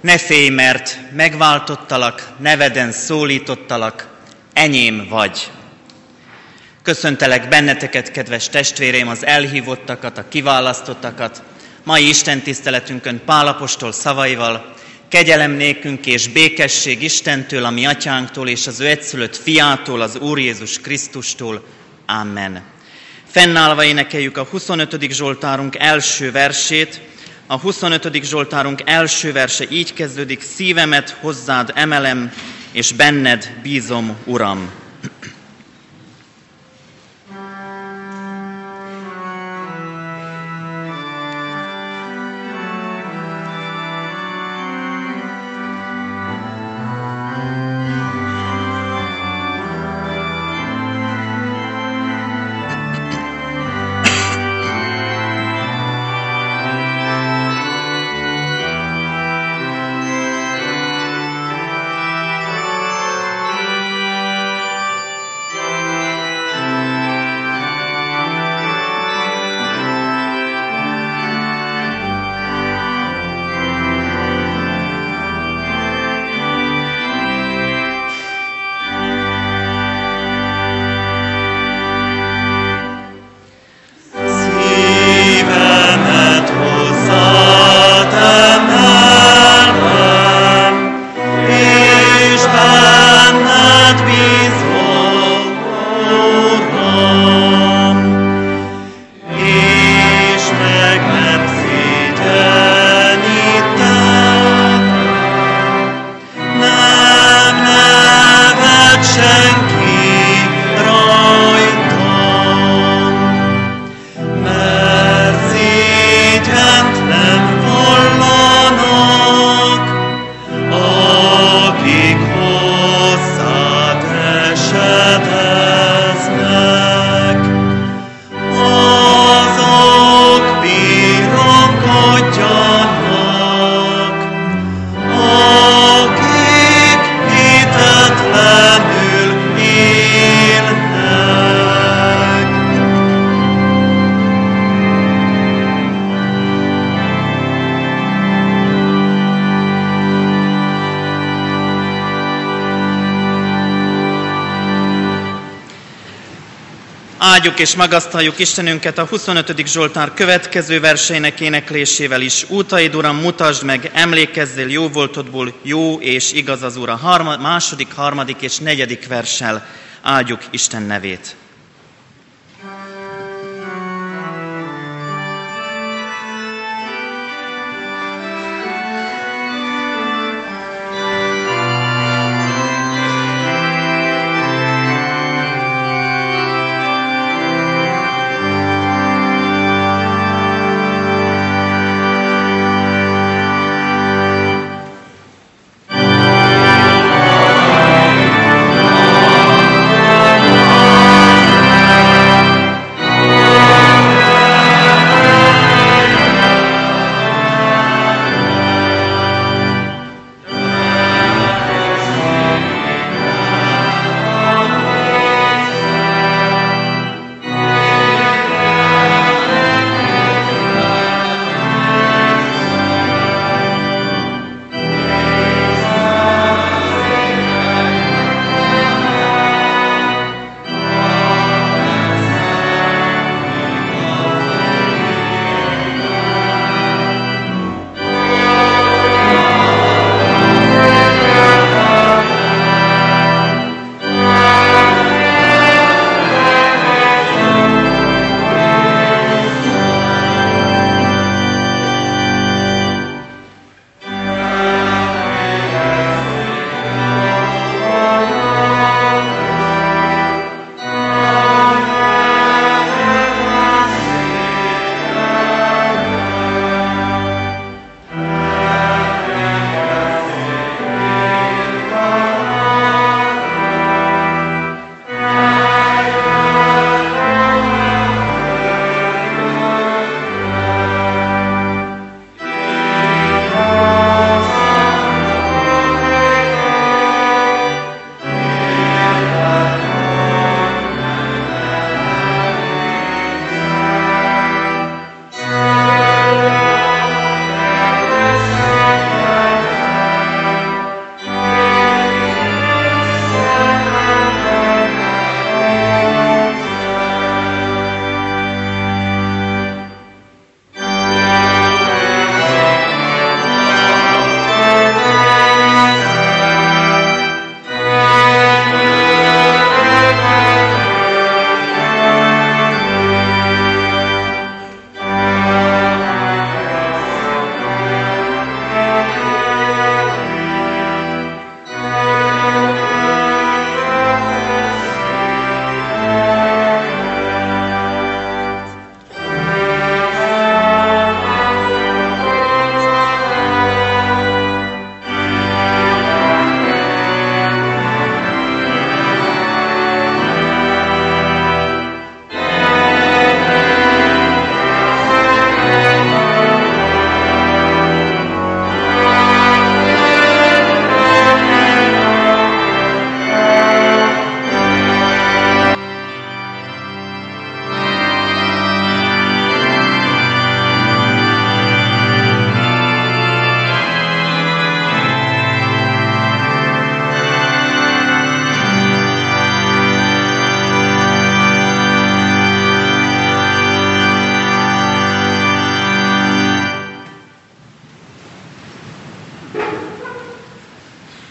Ne félj, mert megváltottalak, neveden szólítottalak, enyém vagy. Köszöntelek benneteket, kedves testvéreim, az elhívottakat, a kiválasztottakat, mai Isten tiszteletünkön Pálapostól szavaival, kegyelem nékünk és békesség Istentől, a mi atyánktól és az ő egyszülött fiától, az Úr Jézus Krisztustól. Amen. Fennállva énekeljük a 25. Zsoltárunk első versét. A 25. Zsoltárunk első verse így kezdődik, szívemet hozzád emelem, és benned bízom, Uram. Áldjuk és magasztaljuk Istenünket a 25. Zsoltár következő verseinek éneklésével is. Útaid, Uram, mutasd meg, emlékezzél jó voltodból, jó és igaz az Ura. Harma, második, harmadik és negyedik verssel áldjuk Isten nevét.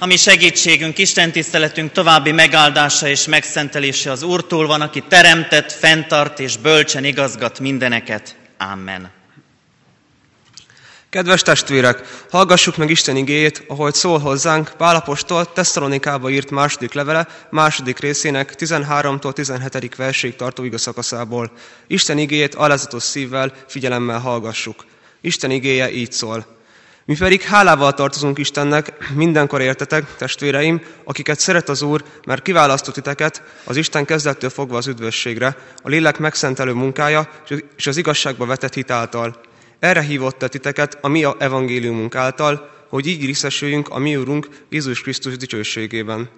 Ami segítségünk, Isten tiszteletünk további megáldása és megszentelése az Úrtól van, aki teremtett, fenntart és bölcsen igazgat mindeneket. Amen. Kedves testvérek, hallgassuk meg Isten igéjét, ahogy szól hozzánk Pálapostól Tesszalonikába írt második levele, második részének 13-tól 17. verséig tartó igazakaszából. Isten igéjét alázatos szívvel, figyelemmel hallgassuk. Isten igéje így szól. Mi pedig hálával tartozunk Istennek mindenkor értetek, testvéreim, akiket szeret az Úr, mert kiválasztott titeket az Isten kezdettől fogva az üdvösségre, a lélek megszentelő munkája és az igazságba vetett hit által. Erre hívott titeket a mi evangéliumunk által, hogy így részesüljünk a mi Úrunk Jézus Krisztus dicsőségében.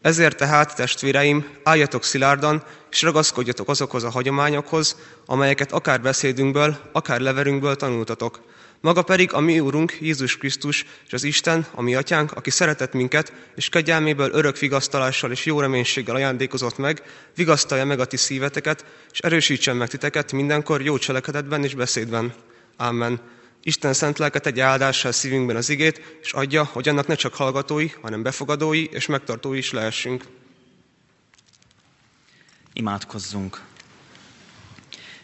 Ezért tehát, testvéreim, álljatok szilárdan, és ragaszkodjatok azokhoz a hagyományokhoz, amelyeket akár beszédünkből, akár leverünkből tanultatok, maga pedig a mi Úrunk Jézus Krisztus, és az Isten, a mi atyánk, aki szeretett minket, és kegyelméből örök vigasztalással és jó reménységgel ajándékozott meg, vigasztalja meg a ti szíveteket, és erősítsen meg titeket mindenkor jó cselekedetben és beszédben. Amen. Isten szent lelket egy áldással szívünkben az igét, és adja, hogy annak ne csak hallgatói, hanem befogadói és megtartói is lehessünk. Imádkozzunk.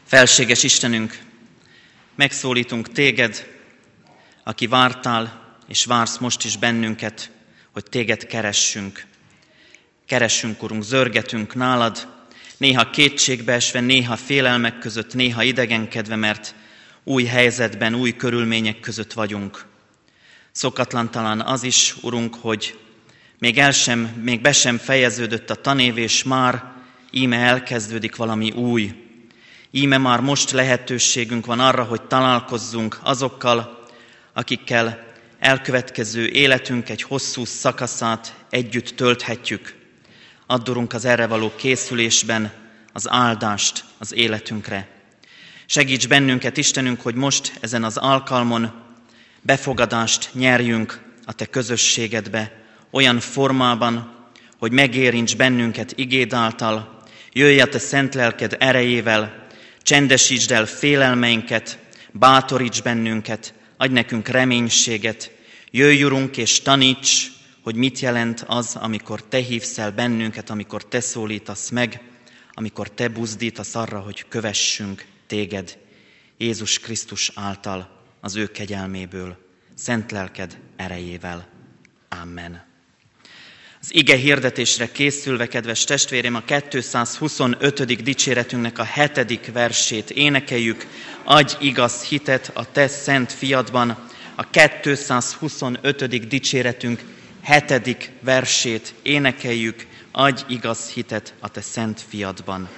Felséges Istenünk, megszólítunk téged, aki vártál, és vársz most is bennünket, hogy téged keressünk. Keressünk, Urunk, zörgetünk nálad, néha kétségbeesve, néha félelmek között, néha idegenkedve, mert új helyzetben, új körülmények között vagyunk. Szokatlan talán az is, Urunk, hogy még, el sem, még be sem fejeződött a tanév, és már íme elkezdődik valami új, Íme már most lehetőségünk van arra, hogy találkozzunk azokkal, akikkel elkövetkező életünk egy hosszú szakaszát együtt tölthetjük. Addurunk az erre való készülésben az áldást az életünkre. Segíts bennünket, Istenünk, hogy most ezen az alkalmon befogadást nyerjünk a Te közösségedbe, olyan formában, hogy megérints bennünket igéd által, jöjj a Te szent lelked erejével, Csendesítsd el félelmeinket, bátoríts bennünket, adj nekünk reménységet, jöjj, Urunk, és taníts, hogy mit jelent az, amikor Te hívsz el bennünket, amikor Te szólítasz meg, amikor Te buzdítasz arra, hogy kövessünk Téged, Jézus Krisztus által, az ő kegyelméből, szent lelked erejével. Amen. Az ige hirdetésre készülve, kedves testvérem, a 225. dicséretünknek a hetedik versét énekeljük. Adj igaz hitet a te szent fiadban. A 225. dicséretünk hetedik versét énekeljük. Adj igaz hitet a te szent fiadban.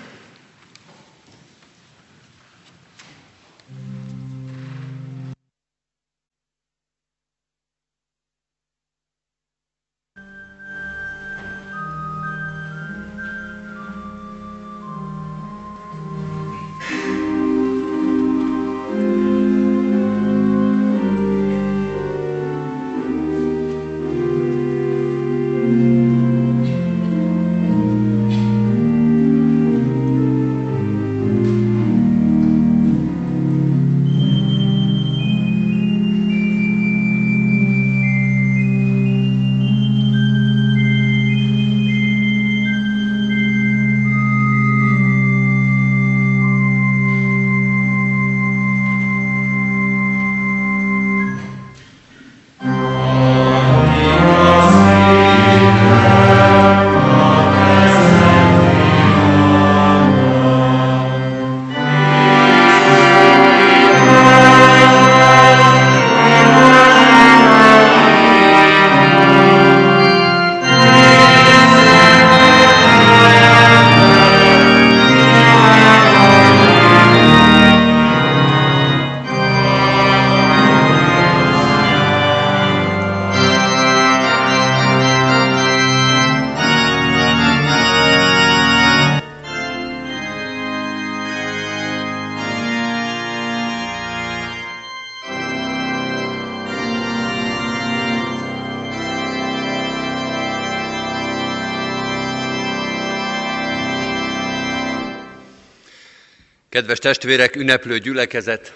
Kedves testvérek, ünneplő gyülekezet,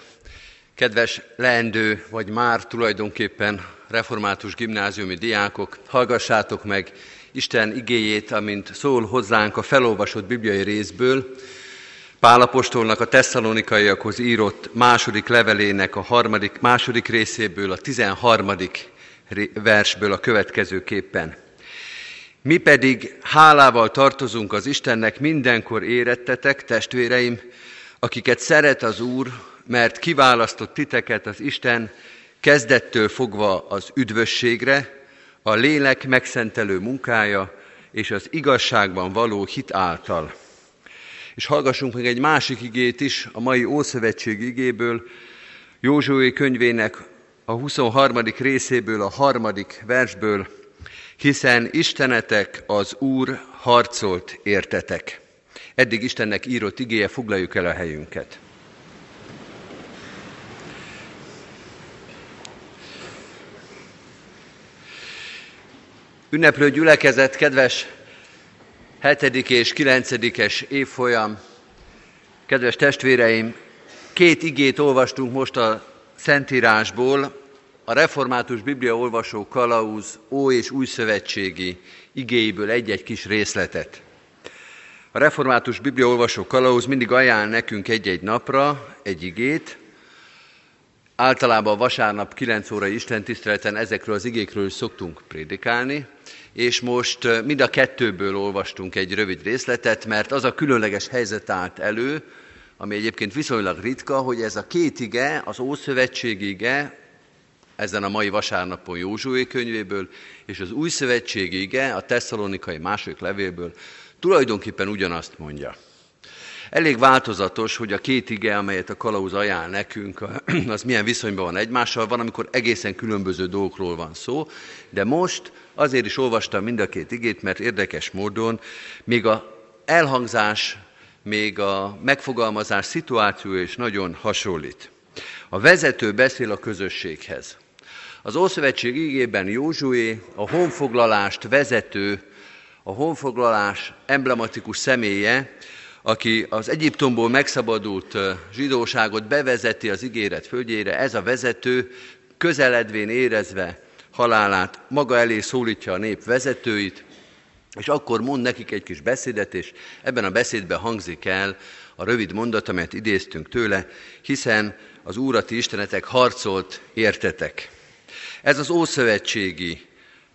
kedves leendő, vagy már tulajdonképpen református gimnáziumi diákok, hallgassátok meg Isten igéjét, amint szól hozzánk a felolvasott bibliai részből, Pálapostolnak a tesszalonikaiakhoz írott második levelének a harmadik, második részéből, a tizenharmadik versből a következőképpen. Mi pedig hálával tartozunk az Istennek mindenkor érettetek, testvéreim, akiket szeret az Úr, mert kiválasztott titeket az Isten kezdettől fogva az üdvösségre, a lélek megszentelő munkája és az igazságban való hit által. És hallgassunk meg egy másik igét is, a mai Ószövetség igéből, Józsué könyvének a 23. részéből, a harmadik versből, hiszen Istenetek az Úr harcolt értetek. Eddig Istennek írott igéje, foglaljuk el a helyünket. Ünneplő gyülekezet, kedves 7. és 9. évfolyam, kedves testvéreim, két igét olvastunk most a Szentírásból, a református Biblia olvasó kalauz Ó és Új Szövetségi igéiből egy-egy kis részletet. A református Biblia olvasó kalauz mindig ajánl nekünk egy-egy napra egy igét, Általában vasárnap 9 órai istentiszteleten ezekről az igékről is szoktunk prédikálni, és most mind a kettőből olvastunk egy rövid részletet, mert az a különleges helyzet állt elő, ami egyébként viszonylag ritka, hogy ez a két ige, az Ószövetség ige, ezen a mai vasárnapon Józsué könyvéből, és az Új Szövetség ige, a tesszalonikai második levélből tulajdonképpen ugyanazt mondja. Elég változatos, hogy a két ige, amelyet a kalauz ajánl nekünk, az milyen viszonyban van egymással. Van, amikor egészen különböző dolgokról van szó, de most azért is olvastam mind a két igét, mert érdekes módon még a elhangzás, még a megfogalmazás szituációja is nagyon hasonlít. A vezető beszél a közösséghez. Az Ószövetség ígében Józsué a honfoglalást vezető, a honfoglalás emblematikus személye, aki az Egyiptomból megszabadult zsidóságot bevezeti az ígéret földjére, ez a vezető közeledvén érezve halálát maga elé szólítja a nép vezetőit, és akkor mond nekik egy kis beszédet, és ebben a beszédben hangzik el a rövid mondat, amelyet idéztünk tőle, hiszen az Úrati Istenetek harcolt értetek. Ez az ószövetségi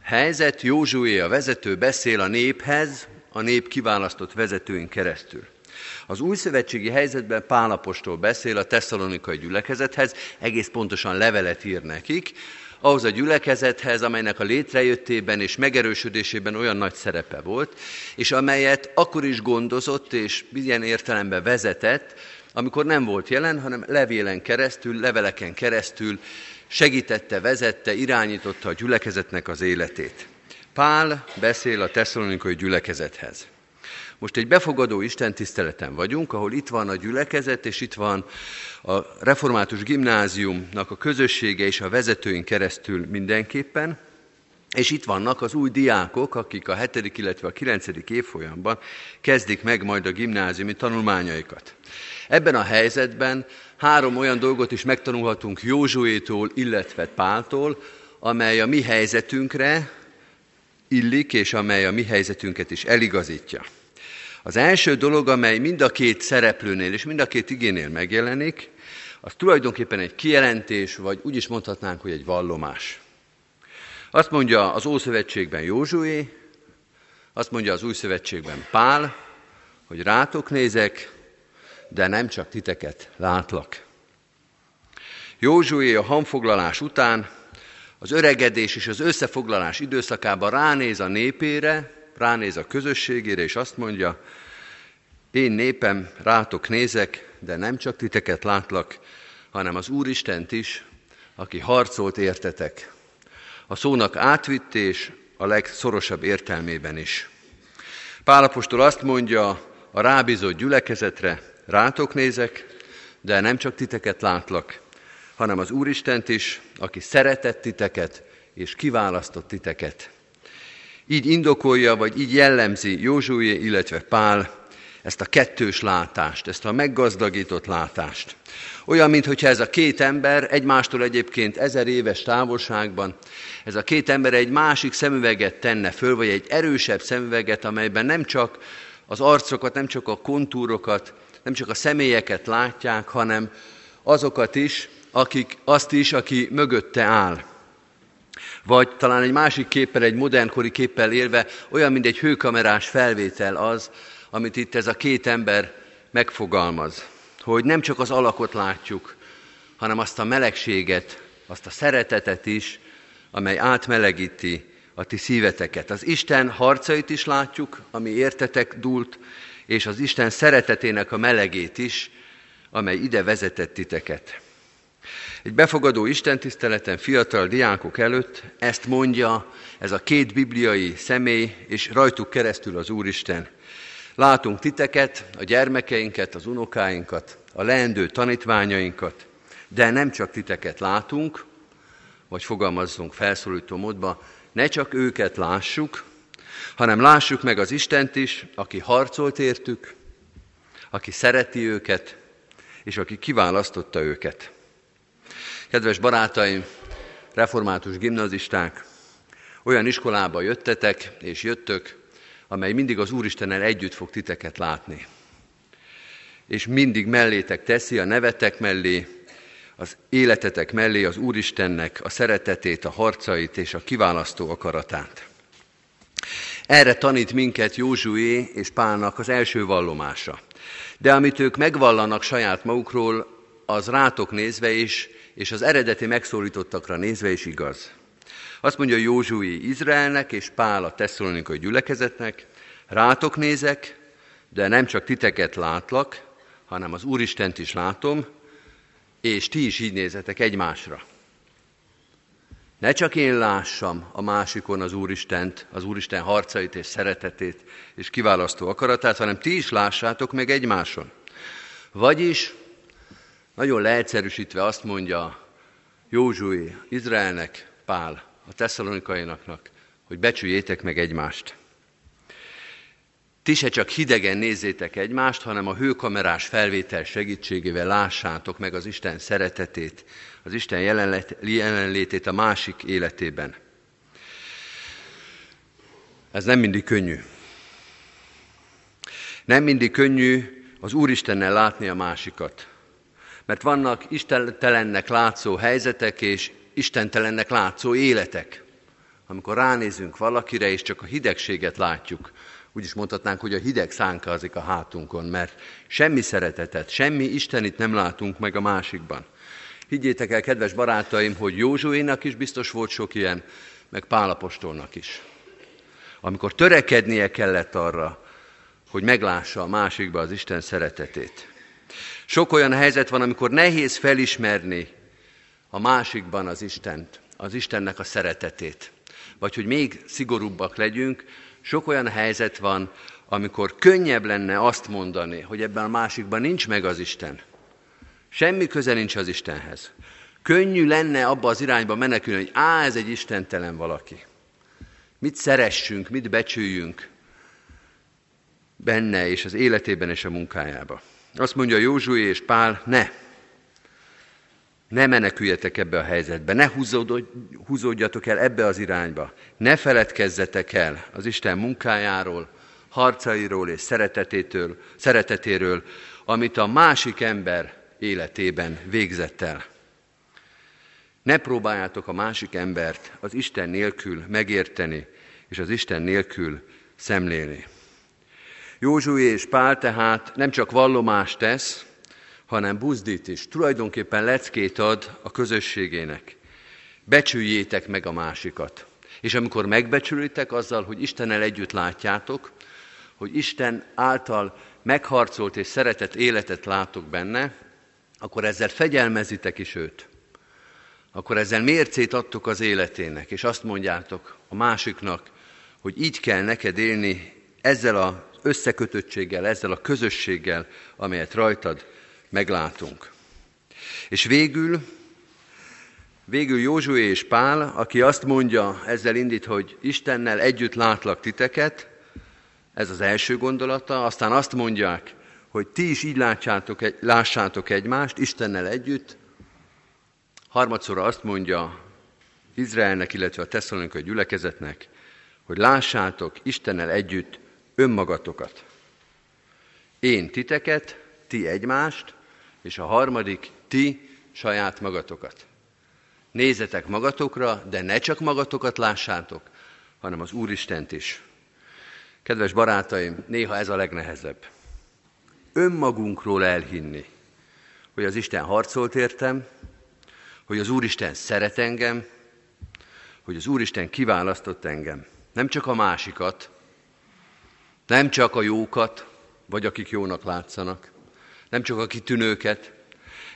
helyzet, Józsué a vezető beszél a néphez, a nép kiválasztott vezetőink keresztül. Az új szövetségi helyzetben Pálapostól beszél a tesszalonikai gyülekezethez, egész pontosan levelet ír nekik, ahhoz a gyülekezethez, amelynek a létrejöttében és megerősödésében olyan nagy szerepe volt, és amelyet akkor is gondozott és ilyen értelemben vezetett, amikor nem volt jelen, hanem levélen keresztül, leveleken keresztül segítette, vezette, irányította a gyülekezetnek az életét. Pál beszél a tesszalonikai gyülekezethez. Most egy befogadó Isten tiszteleten vagyunk, ahol itt van a gyülekezet, és itt van a református gimnáziumnak a közössége és a vezetőink keresztül mindenképpen, és itt vannak az új diákok, akik a 7. illetve a 9. évfolyamban kezdik meg majd a gimnáziumi tanulmányaikat. Ebben a helyzetben három olyan dolgot is megtanulhatunk Józsuétól, illetve Páltól, amely a mi helyzetünkre illik, és amely a mi helyzetünket is eligazítja. Az első dolog, amely mind a két szereplőnél és mind a két igénél megjelenik, az tulajdonképpen egy kijelentés, vagy úgy is mondhatnánk, hogy egy vallomás. Azt mondja az Ószövetségben Józsué, azt mondja az Új Szövetségben Pál, hogy rátok nézek, de nem csak titeket látlak. Józsué a hamfoglalás után, az öregedés és az összefoglalás időszakában ránéz a népére, ránéz a közösségére, és azt mondja, én népem, rátok nézek, de nem csak titeket látlak, hanem az Úristent is, aki harcolt értetek. A szónak átvitt és a legszorosabb értelmében is. Pálapostól azt mondja a rábízott gyülekezetre, rátok nézek, de nem csak titeket látlak, hanem az Úristent is, aki szeretett titeket és kiválasztott titeket. Így indokolja, vagy így jellemzi Józsué, illetve Pál ezt a kettős látást, ezt a meggazdagított látást. Olyan, mintha ez a két ember egymástól egyébként ezer éves távolságban, ez a két ember egy másik szemüveget tenne föl, vagy egy erősebb szemüveget, amelyben nem csak az arcokat, nem csak a kontúrokat, nem csak a személyeket látják, hanem azokat is, akik, azt is, aki mögötte áll. Vagy talán egy másik képpel, egy modernkori képpel élve, olyan, mint egy hőkamerás felvétel az, amit itt ez a két ember megfogalmaz. Hogy nem csak az alakot látjuk, hanem azt a melegséget, azt a szeretetet is, amely átmelegíti a ti szíveteket. Az Isten harcait is látjuk, ami értetek dúlt, és az Isten szeretetének a melegét is, amely ide vezetett titeket. Egy befogadó istentiszteleten fiatal diákok előtt ezt mondja ez a két bibliai személy, és rajtuk keresztül az Úristen. Látunk titeket, a gyermekeinket, az unokáinkat, a leendő tanítványainkat, de nem csak titeket látunk, vagy fogalmazzunk felszólító módba, ne csak őket lássuk, hanem lássuk meg az Istent is, aki harcolt értük, aki szereti őket, és aki kiválasztotta őket. Kedves barátaim, református gimnazisták, olyan iskolába jöttetek és jöttök, amely mindig az Úristennel együtt fog titeket látni. És mindig mellétek teszi a nevetek mellé, az életetek mellé az Úristennek a szeretetét, a harcait és a kiválasztó akaratát. Erre tanít minket Józsué és Pálnak az első vallomása. De amit ők megvallanak saját magukról, az rátok nézve is, és az eredeti megszólítottakra nézve is igaz. Azt mondja Józsué Izraelnek és Pál a tesszalonikai gyülekezetnek, rátok nézek, de nem csak titeket látlak, hanem az Úristent is látom, és ti is így nézetek egymásra. Ne csak én lássam a másikon az Úristent, az Úristen harcait és szeretetét és kiválasztó akaratát, hanem ti is lássátok meg egymáson. Vagyis, nagyon leegyszerűsítve azt mondja Józsué Izraelnek, Pál, a tesszalonikainaknak, hogy becsüljétek meg egymást. Ti se csak hidegen nézzétek egymást, hanem a hőkamerás felvétel segítségével lássátok meg az Isten szeretetét, az Isten jelenlétét a másik életében. Ez nem mindig könnyű. Nem mindig könnyű az Úristennel látni a másikat. Mert vannak istentelennek látszó helyzetek és istentelennek látszó életek. Amikor ránézünk valakire, és csak a hidegséget látjuk, úgy is mondhatnánk, hogy a hideg szánkázik a hátunkon, mert semmi szeretetet, semmi Istenit nem látunk meg a másikban. Higgyétek el, kedves barátaim, hogy Józsuénak is biztos volt sok ilyen, meg Pálapostolnak is. Amikor törekednie kellett arra, hogy meglássa a másikba az Isten szeretetét. Sok olyan helyzet van, amikor nehéz felismerni a másikban az Istent, az Istennek a szeretetét. Vagy hogy még szigorúbbak legyünk, sok olyan helyzet van, amikor könnyebb lenne azt mondani, hogy ebben a másikban nincs meg az Isten. Semmi köze nincs az Istenhez. Könnyű lenne abba az irányba menekülni, hogy á, ez egy istentelen valaki. Mit szeressünk, mit becsüljünk benne és az életében és a munkájába. Azt mondja Józsué és Pál, ne, ne meneküljetek ebbe a helyzetbe, ne húzódjatok el ebbe az irányba, ne feledkezzetek el az Isten munkájáról, harcairól és szeretetétől, szeretetéről, amit a másik ember életében végzett el. Ne próbáljátok a másik embert az Isten nélkül megérteni, és az Isten nélkül szemlélni. Józsué és Pál tehát nem csak vallomást tesz, hanem buzdít is. Tulajdonképpen leckét ad a közösségének. Becsüljétek meg a másikat. És amikor megbecsülitek azzal, hogy Istennel együtt látjátok, hogy Isten által megharcolt és szeretett életet látok benne, akkor ezzel fegyelmezitek is őt. Akkor ezzel mércét adtok az életének, és azt mondjátok a másiknak, hogy így kell neked élni ezzel az összekötöttséggel, ezzel a közösséggel, amelyet rajtad meglátunk. És végül, végül Józsué és Pál, aki azt mondja, ezzel indít, hogy Istennel együtt látlak titeket, Ez az első gondolata. Aztán azt mondják, hogy ti is így látsátok, lássátok egymást, Istennel együtt. Harmadszor azt mondja Izraelnek, illetve a tesszalonikai gyülekezetnek, hogy lássátok Istennel együtt önmagatokat. Én titeket, ti egymást, és a harmadik, ti saját magatokat. Nézzetek magatokra, de ne csak magatokat lássátok, hanem az Úristent is. Kedves barátaim, néha ez a legnehezebb. Önmagunkról elhinni, hogy az Isten harcolt értem, hogy az Úristen szeret engem, hogy az Úristen kiválasztott engem. Nem csak a másikat, nem csak a jókat, vagy akik jónak látszanak, nem csak a kitűnőket,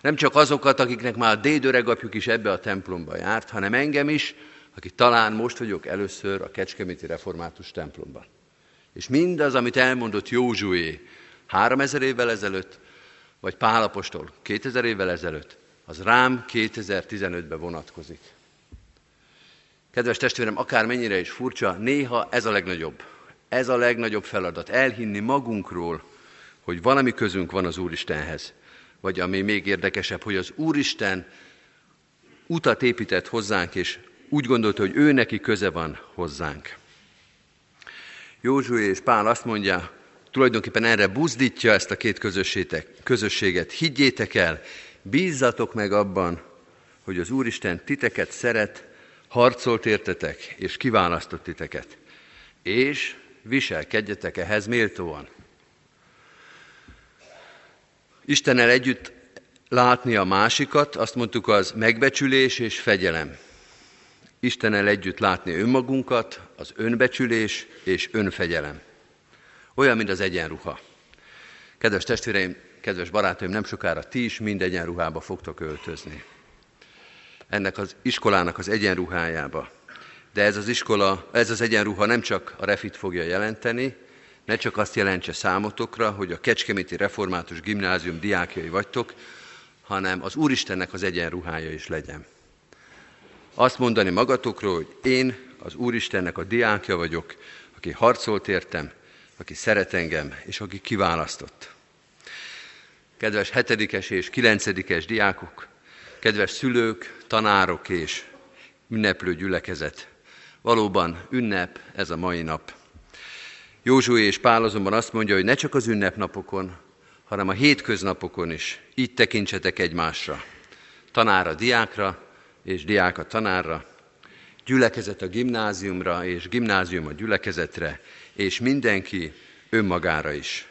nem csak azokat, akiknek már a dédöregapjuk is ebbe a templomba járt, hanem engem is, aki talán most vagyok először a Kecskeméti Református templomban. És mindaz, amit elmondott Józsué 3000 évvel ezelőtt, vagy Pálapostól 2000 évvel ezelőtt, az rám 2015-ben vonatkozik. Kedves testvérem, akár mennyire is furcsa, néha ez a legnagyobb. Ez a legnagyobb feladat, elhinni magunkról, hogy valami közünk van az Úristenhez. Vagy ami még érdekesebb, hogy az Úristen utat épített hozzánk, és úgy gondolta, hogy ő neki köze van hozzánk. Józsué és Pál azt mondja, tulajdonképpen erre buzdítja ezt a két közösséget. Higgyétek el, bízzatok meg abban, hogy az Úristen titeket szeret, harcolt értetek, és kiválasztott titeket. És viselkedjetek ehhez méltóan. Istennel együtt látni a másikat, azt mondtuk, az megbecsülés és fegyelem. Istennel együtt látni önmagunkat, az önbecsülés és önfegyelem. Olyan, mint az egyenruha. Kedves testvéreim, kedves barátaim, nem sokára ti is mind egyenruhába fogtok öltözni. Ennek az iskolának az egyenruhájába. De ez az iskola, ez az egyenruha nem csak a refit fogja jelenteni, ne csak azt jelentse számotokra, hogy a Kecskeméti Református Gimnázium diákjai vagytok, hanem az Úristennek az egyenruhája is legyen. Azt mondani magatokról, hogy én az Úristennek a diákja vagyok, aki harcolt értem, aki szeret engem, és aki kiválasztott. Kedves hetedikes és kilencedikes diákok, kedves szülők, tanárok és ünneplő gyülekezet, valóban ünnep ez a mai nap. Józsué és Pál azonban azt mondja, hogy ne csak az ünnepnapokon, hanem a hétköznapokon is így tekintsetek egymásra. Tanár a diákra, és diák a tanárra, gyülekezet a gimnáziumra, és gimnázium a gyülekezetre, és mindenki önmagára is.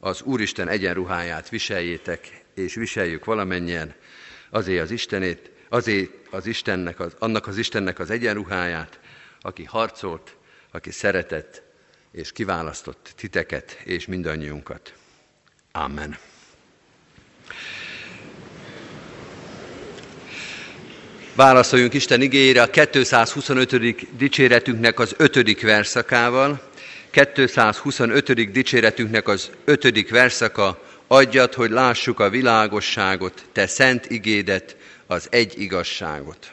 Az Úristen egyenruháját viseljétek, és viseljük valamennyien azért az Istenét, azért az Istennek, az, annak az Istennek az egyenruháját, aki harcolt, aki szeretett, és kiválasztott titeket és mindannyiunkat. Amen. Válaszoljunk Isten igényére a 225. dicséretünknek az 5. verszakával. 225. dicséretünknek az 5. verszaka, adjad, hogy lássuk a világosságot, te szent igédet, az egy igazságot.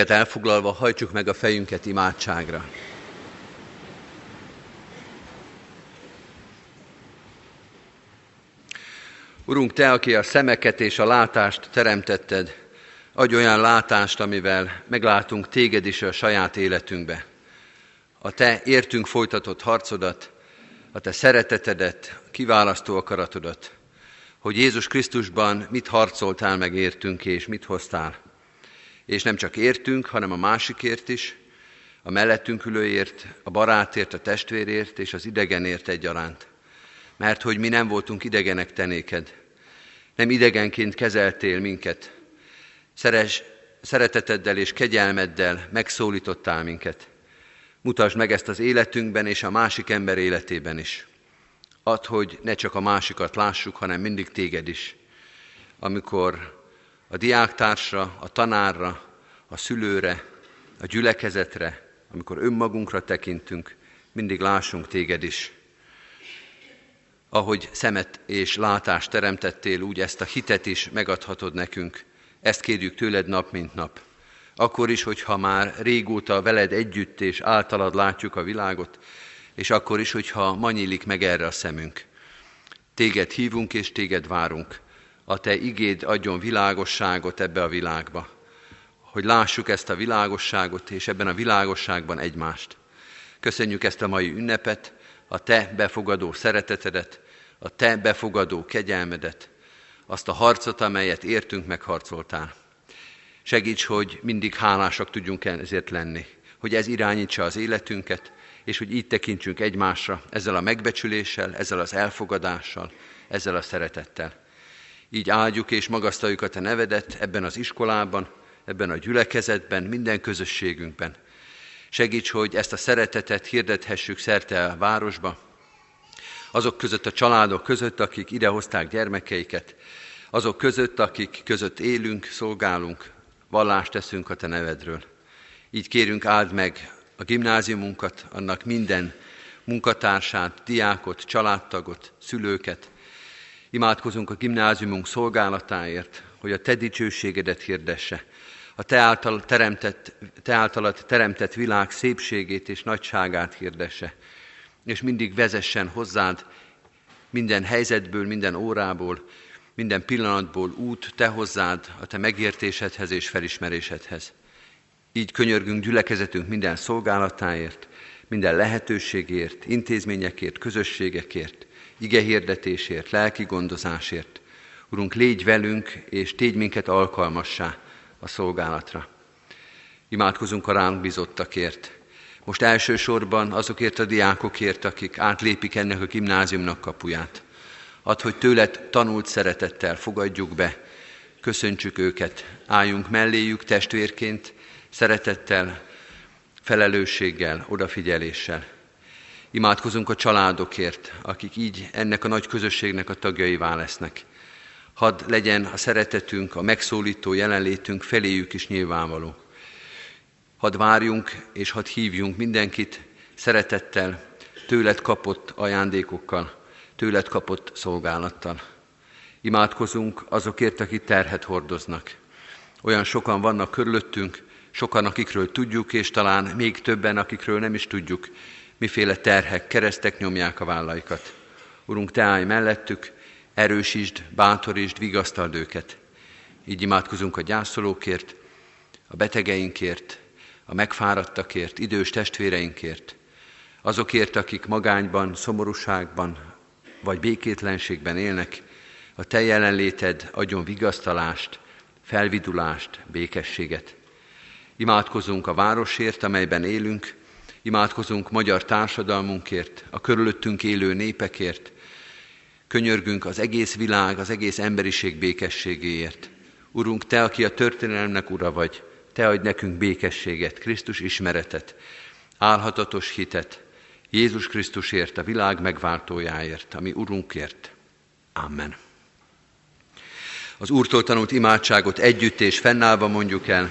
Helyünket elfoglalva hajtsuk meg a fejünket imádságra. Urunk, Te, aki a szemeket és a látást teremtetted, Adj olyan látást, amivel meglátunk téged is a saját életünkbe. A te értünk folytatott harcodat, a te szeretetedet, kiválasztó akaratodat, hogy Jézus Krisztusban mit harcoltál meg értünk és mit hoztál. És nem csak értünk, hanem a másikért is, a mellettünk ülőért, a barátért, a testvérért és az idegenért egyaránt. Mert hogy mi nem voltunk idegenek tenéked, nem idegenként kezeltél minket, Szeres, szereteteddel és kegyelmeddel megszólítottál minket. Mutasd meg ezt az életünkben és a másik ember életében is. Add, hogy ne csak a másikat lássuk, hanem mindig téged is. Amikor a diáktársra, a tanárra, a szülőre, a gyülekezetre, amikor önmagunkra tekintünk, mindig lássunk téged is. Ahogy szemet és látást teremtettél, úgy ezt a hitet is megadhatod nekünk. Ezt kérjük tőled nap, mint nap. Akkor is, hogyha már régóta veled együtt és általad látjuk a világot, és akkor is, hogyha ma nyílik meg erre a szemünk. Téged hívunk és téged várunk. A te igéd adjon világosságot ebbe a világba. Hogy lássuk ezt a világosságot, és ebben a világosságban egymást. Köszönjük ezt a mai ünnepet, a te befogadó szeretetedet, a te befogadó kegyelmedet, azt a harcot, amelyet értünk, megharcoltál. Segíts, hogy mindig hálásak tudjunk ezért lenni, hogy ez irányítsa az életünket, és hogy így tekintsünk egymásra ezzel a megbecsüléssel, ezzel az elfogadással, ezzel a szeretettel. Így áldjuk és magasztaljuk a Te nevedet ebben az iskolában, ebben a gyülekezetben, minden közösségünkben. Segíts, hogy ezt a szeretetet hirdethessük szerte a városba, azok között a családok között, akik idehozták gyermekeiket, azok között, akik között élünk, szolgálunk, vallást teszünk a Te nevedről. Így kérünk, áld meg a gimnáziumunkat, annak minden munkatársát, diákot, családtagot, szülőket. Imádkozunk a gimnáziumunk szolgálatáért, hogy a Te dicsőségedet hirdesse, a Te, által teremtett, te általad teremtett világ szépségét és nagyságát hirdesse, és mindig vezessen hozzád minden helyzetből, minden órából, minden pillanatból út te hozzád, a te megértésedhez és felismerésedhez. Így könyörgünk gyülekezetünk minden szolgálatáért, minden lehetőségért, intézményekért, közösségekért, igehirdetésért, lelki gondozásért. Urunk, légy velünk, és tégy minket alkalmassá a szolgálatra. Imádkozunk a ránk bizottakért. Most elsősorban azokért a diákokért, akik átlépik ennek a gimnáziumnak kapuját. Add, hogy tőled tanult szeretettel fogadjuk be, köszöntsük őket, álljunk melléjük testvérként, szeretettel, felelősséggel, odafigyeléssel. Imádkozunk a családokért, akik így ennek a nagy közösségnek a tagjaivá lesznek. Hadd legyen a szeretetünk, a megszólító jelenlétünk feléjük is nyilvánvaló. Hadd várjunk és hadd hívjunk mindenkit szeretettel, tőled kapott ajándékokkal, tőled kapott szolgálattal. Imádkozunk azokért, akik terhet hordoznak. Olyan sokan vannak körülöttünk, sokan, akikről tudjuk, és talán még többen, akikről nem is tudjuk, miféle terhek, keresztek nyomják a vállaikat. Urunk, Te állj mellettük, erősítsd, bátorítsd, vigasztald őket. Így imádkozunk a gyászolókért, a betegeinkért, a megfáradtakért, idős testvéreinkért, azokért, akik magányban, szomorúságban, vagy békétlenségben élnek, a Te jelenléted adjon vigasztalást, felvidulást, békességet. Imádkozunk a városért, amelyben élünk, imádkozunk magyar társadalmunkért, a körülöttünk élő népekért, könyörgünk az egész világ, az egész emberiség békességéért. Urunk, Te, aki a történelemnek ura vagy, Te adj nekünk békességet, Krisztus ismeretet, álhatatos hitet, Jézus Krisztusért, a világ megváltójáért, ami Urunkért. Amen. Az Úrtól tanult imádságot együtt és fennállva mondjuk el.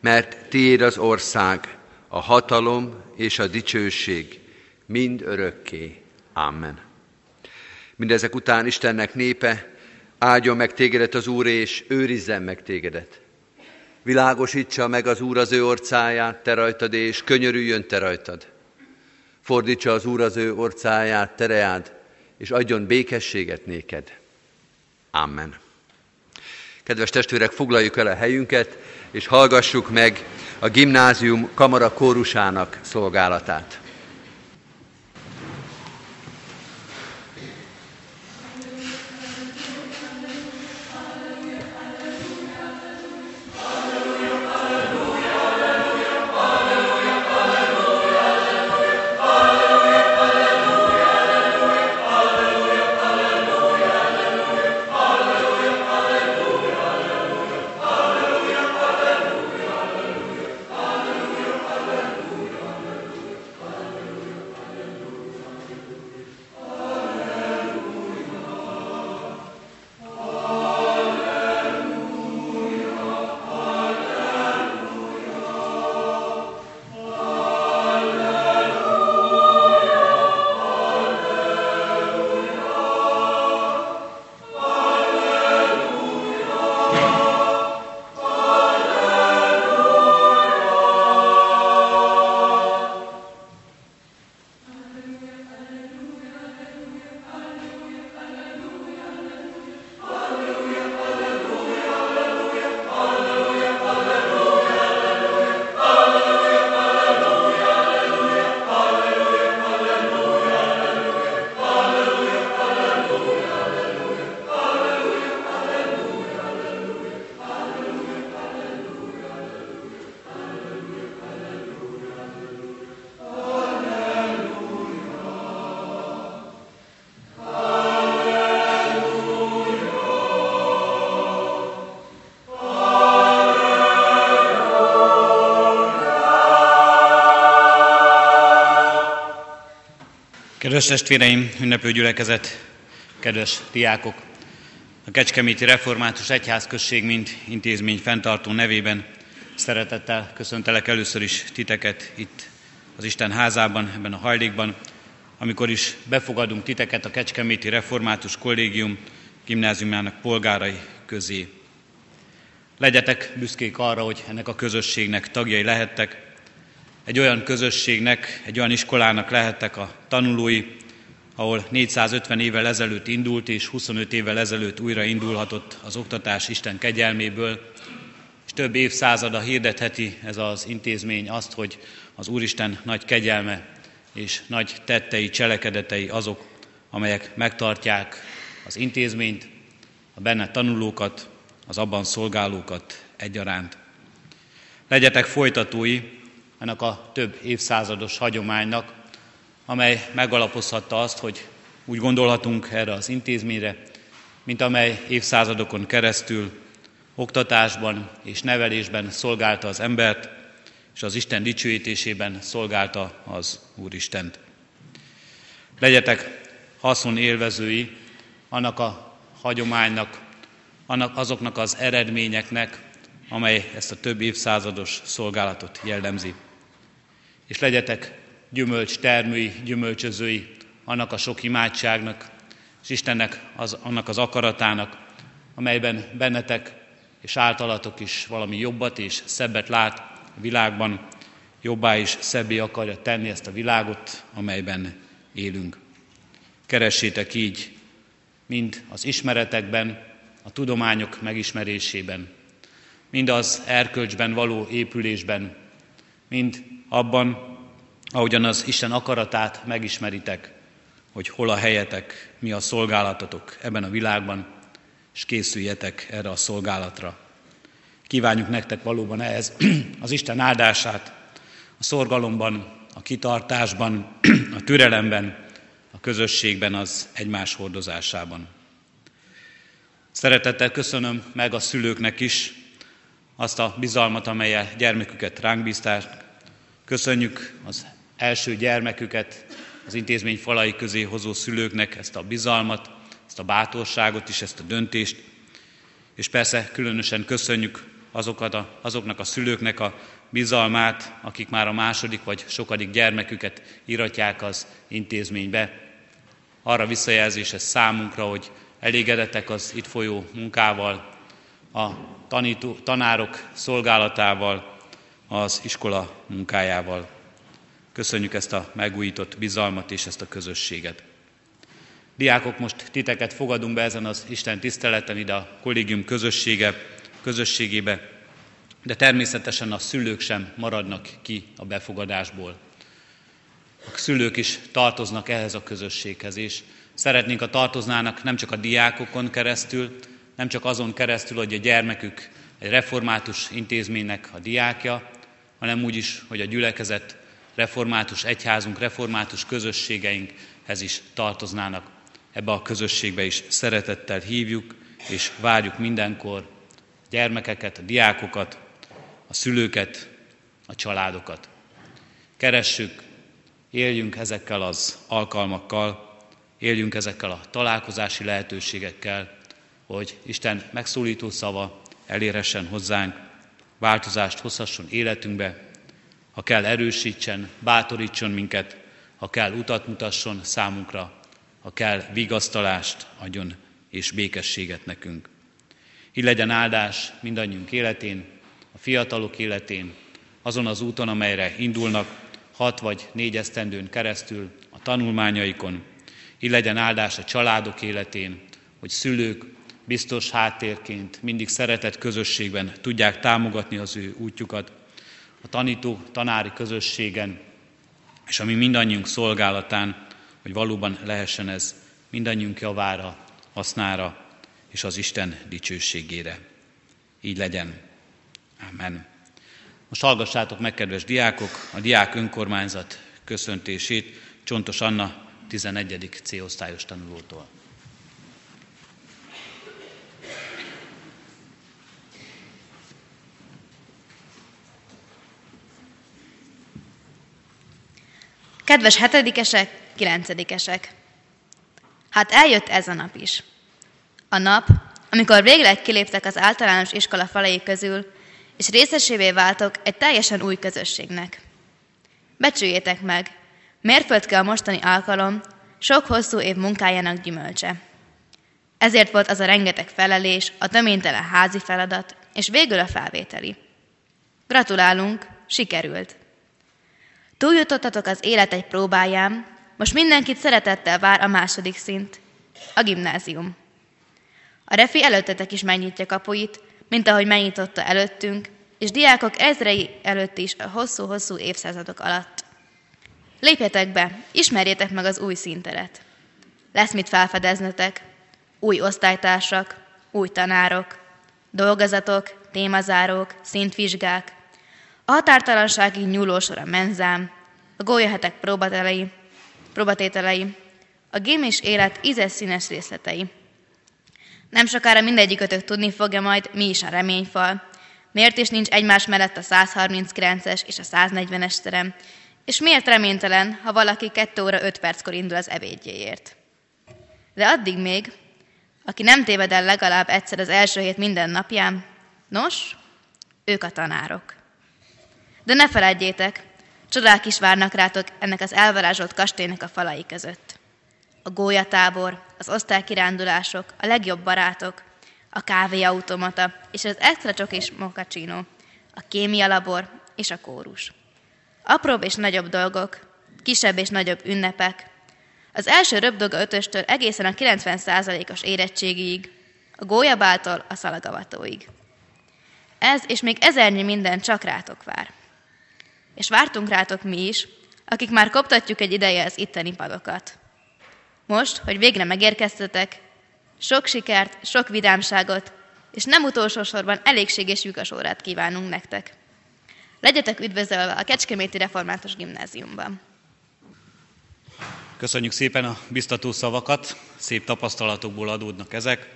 mert tiéd az ország, a hatalom és a dicsőség mind örökké. Amen. Mindezek után Istennek népe, áldjon meg tégedet az Úr, és őrizzen meg tégedet. Világosítsa meg az Úr az ő orcáját, te rajtad, és könyörüljön te rajtad. Fordítsa az Úr az ő orcáját, tereád, és adjon békességet néked. Amen. Kedves testvérek, foglaljuk el a helyünket, és hallgassuk meg a gimnázium kamara kórusának szolgálatát. Kedves testvéreim, ünneplő gyülekezet, kedves diákok! A Kecskeméti Református Egyházközség mint intézmény fenntartó nevében szeretettel köszöntelek először is titeket itt az Isten házában, ebben a hajlékban, amikor is befogadunk titeket a Kecskeméti Református Kollégium gimnáziumának polgárai közé. Legyetek büszkék arra, hogy ennek a közösségnek tagjai lehettek, egy olyan közösségnek, egy olyan iskolának lehettek a tanulói, ahol 450 évvel ezelőtt indult, és 25 évvel ezelőtt újra indulhatott az oktatás Isten kegyelméből, és több évszázada hirdetheti ez az intézmény azt, hogy az Úristen nagy kegyelme és nagy tettei, cselekedetei azok, amelyek megtartják az intézményt, a benne tanulókat, az abban szolgálókat egyaránt. Legyetek folytatói ennek a több évszázados hagyománynak, amely megalapozhatta azt, hogy úgy gondolhatunk erre az intézményre, mint amely évszázadokon keresztül oktatásban és nevelésben szolgálta az embert, és az Isten dicsőítésében szolgálta az Úristent. Legyetek haszon élvezői annak a hagyománynak, annak azoknak az eredményeknek, amely ezt a több évszázados szolgálatot jellemzi és legyetek gyümölcs termői, gyümölcsözői annak a sok imádságnak, és Istennek az, annak az akaratának, amelyben bennetek és általatok is valami jobbat és szebbet lát a világban, jobbá és szebbé akarja tenni ezt a világot, amelyben élünk. Keressétek így mind az ismeretekben, a tudományok megismerésében, mind az erkölcsben való épülésben, mind abban, ahogyan az Isten akaratát megismeritek, hogy hol a helyetek, mi a szolgálatotok ebben a világban, és készüljetek erre a szolgálatra. Kívánjuk nektek valóban ehhez az Isten áldását, a szorgalomban, a kitartásban, a türelemben, a közösségben, az egymás hordozásában. Szeretettel köszönöm meg a szülőknek is azt a bizalmat, amelyel gyermeküket ránk bízták, Köszönjük az első gyermeküket az intézmény falai közé hozó szülőknek ezt a bizalmat, ezt a bátorságot is, ezt a döntést, és persze különösen köszönjük azokat a, azoknak a szülőknek a bizalmát, akik már a második vagy sokadik gyermeküket iratják az intézménybe. Arra visszajelzés ez számunkra, hogy elégedettek az itt folyó munkával, a tanító, tanárok szolgálatával, az iskola munkájával. Köszönjük ezt a megújított bizalmat és ezt a közösséget. Diákok, most titeket fogadunk be ezen az Isten tiszteleten ide a kollégium közössége, közösségébe, de természetesen a szülők sem maradnak ki a befogadásból. A szülők is tartoznak ehhez a közösséghez, és szeretnénk, a tartoznának nem csak a diákokon keresztül, nem csak azon keresztül, hogy a gyermekük egy református intézménynek a diákja, hanem úgy is, hogy a gyülekezet, református egyházunk, református közösségeinkhez is tartoznának. Ebbe a közösségbe is szeretettel hívjuk, és várjuk mindenkor gyermekeket, a diákokat, a szülőket, a családokat. Keressük, éljünk ezekkel az alkalmakkal, éljünk ezekkel a találkozási lehetőségekkel, hogy Isten megszólító szava elérhessen hozzánk, változást hozhasson életünkbe, ha kell erősítsen, bátorítson minket, ha kell utat mutasson számunkra, ha kell vigasztalást adjon és békességet nekünk. Így legyen áldás mindannyiunk életén, a fiatalok életén, azon az úton, amelyre indulnak, hat vagy négy esztendőn keresztül a tanulmányaikon. Így legyen áldás a családok életén, hogy szülők biztos háttérként mindig szeretett közösségben tudják támogatni az ő útjukat, a tanító, tanári közösségen, és ami mindannyiunk szolgálatán, hogy valóban lehessen ez mindannyiunk javára, hasznára és az Isten dicsőségére. Így legyen. Amen. Most hallgassátok meg, kedves diákok, a diák önkormányzat köszöntését Csontos Anna 11. C-osztályos tanulótól. Kedves hetedikesek, kilencedikesek! Hát eljött ez a nap is. A nap, amikor végleg kiléptek az általános iskola falai közül, és részesévé váltok egy teljesen új közösségnek. Becsüljétek meg, mérföldke a mostani alkalom sok hosszú év munkájának gyümölcse. Ezért volt az a rengeteg felelés, a töménytelen házi feladat, és végül a felvételi. Gratulálunk, sikerült! Túljutottatok az élet egy próbáján, most mindenkit szeretettel vár a második szint, a gimnázium. A refi előttetek is megnyitja kapuit, mint ahogy megnyitotta előttünk, és diákok ezrei előtt is a hosszú-hosszú évszázadok alatt. Lépjetek be, ismerjétek meg az új szinteret. Lesz mit felfedeznetek, új osztálytársak, új tanárok, dolgozatok, témazárók, szintvizsgák, a határtalanságig nyúló sor a menzám, a gólyahetek próbatelei, próbatételei, a gémis élet ízes színes részletei. Nem sokára mindegyikötök tudni fogja majd, mi is a reményfal, miért is nincs egymás mellett a 139-es és a 140-es terem, és miért reménytelen, ha valaki 2 óra 5 perckor indul az ebédjéért. De addig még, aki nem téved el legalább egyszer az első hét minden napján, nos, ők a tanárok. De ne feledjétek, csodák is várnak rátok ennek az elvarázsolt kastélynek a falai között. A gólyatábor, az osztálykirándulások, a legjobb barátok, a kávéautomata és az extra csokis mokacsino, a kémia labor és a kórus. Apróbb és nagyobb dolgok, kisebb és nagyobb ünnepek, az első röpdolga ötöstől egészen a 90%-os érettségiig, a gólyabáltól a szalagavatóig. Ez és még ezernyi minden csak rátok vár és vártunk rátok mi is, akik már koptatjuk egy ideje az itteni padokat. Most, hogy végre megérkeztetek, sok sikert, sok vidámságot, és nem utolsó sorban elégséges lyukas órát kívánunk nektek. Legyetek üdvözölve a Kecskeméti Református Gimnáziumban. Köszönjük szépen a biztató szavakat, szép tapasztalatokból adódnak ezek.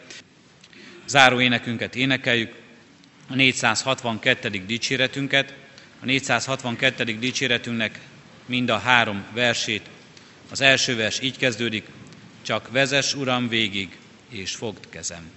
Záró énekünket énekeljük, a 462. dicséretünket, a 462. dicséretünknek mind a három versét. Az első vers így kezdődik, csak vezes Uram végig, és fogd kezem.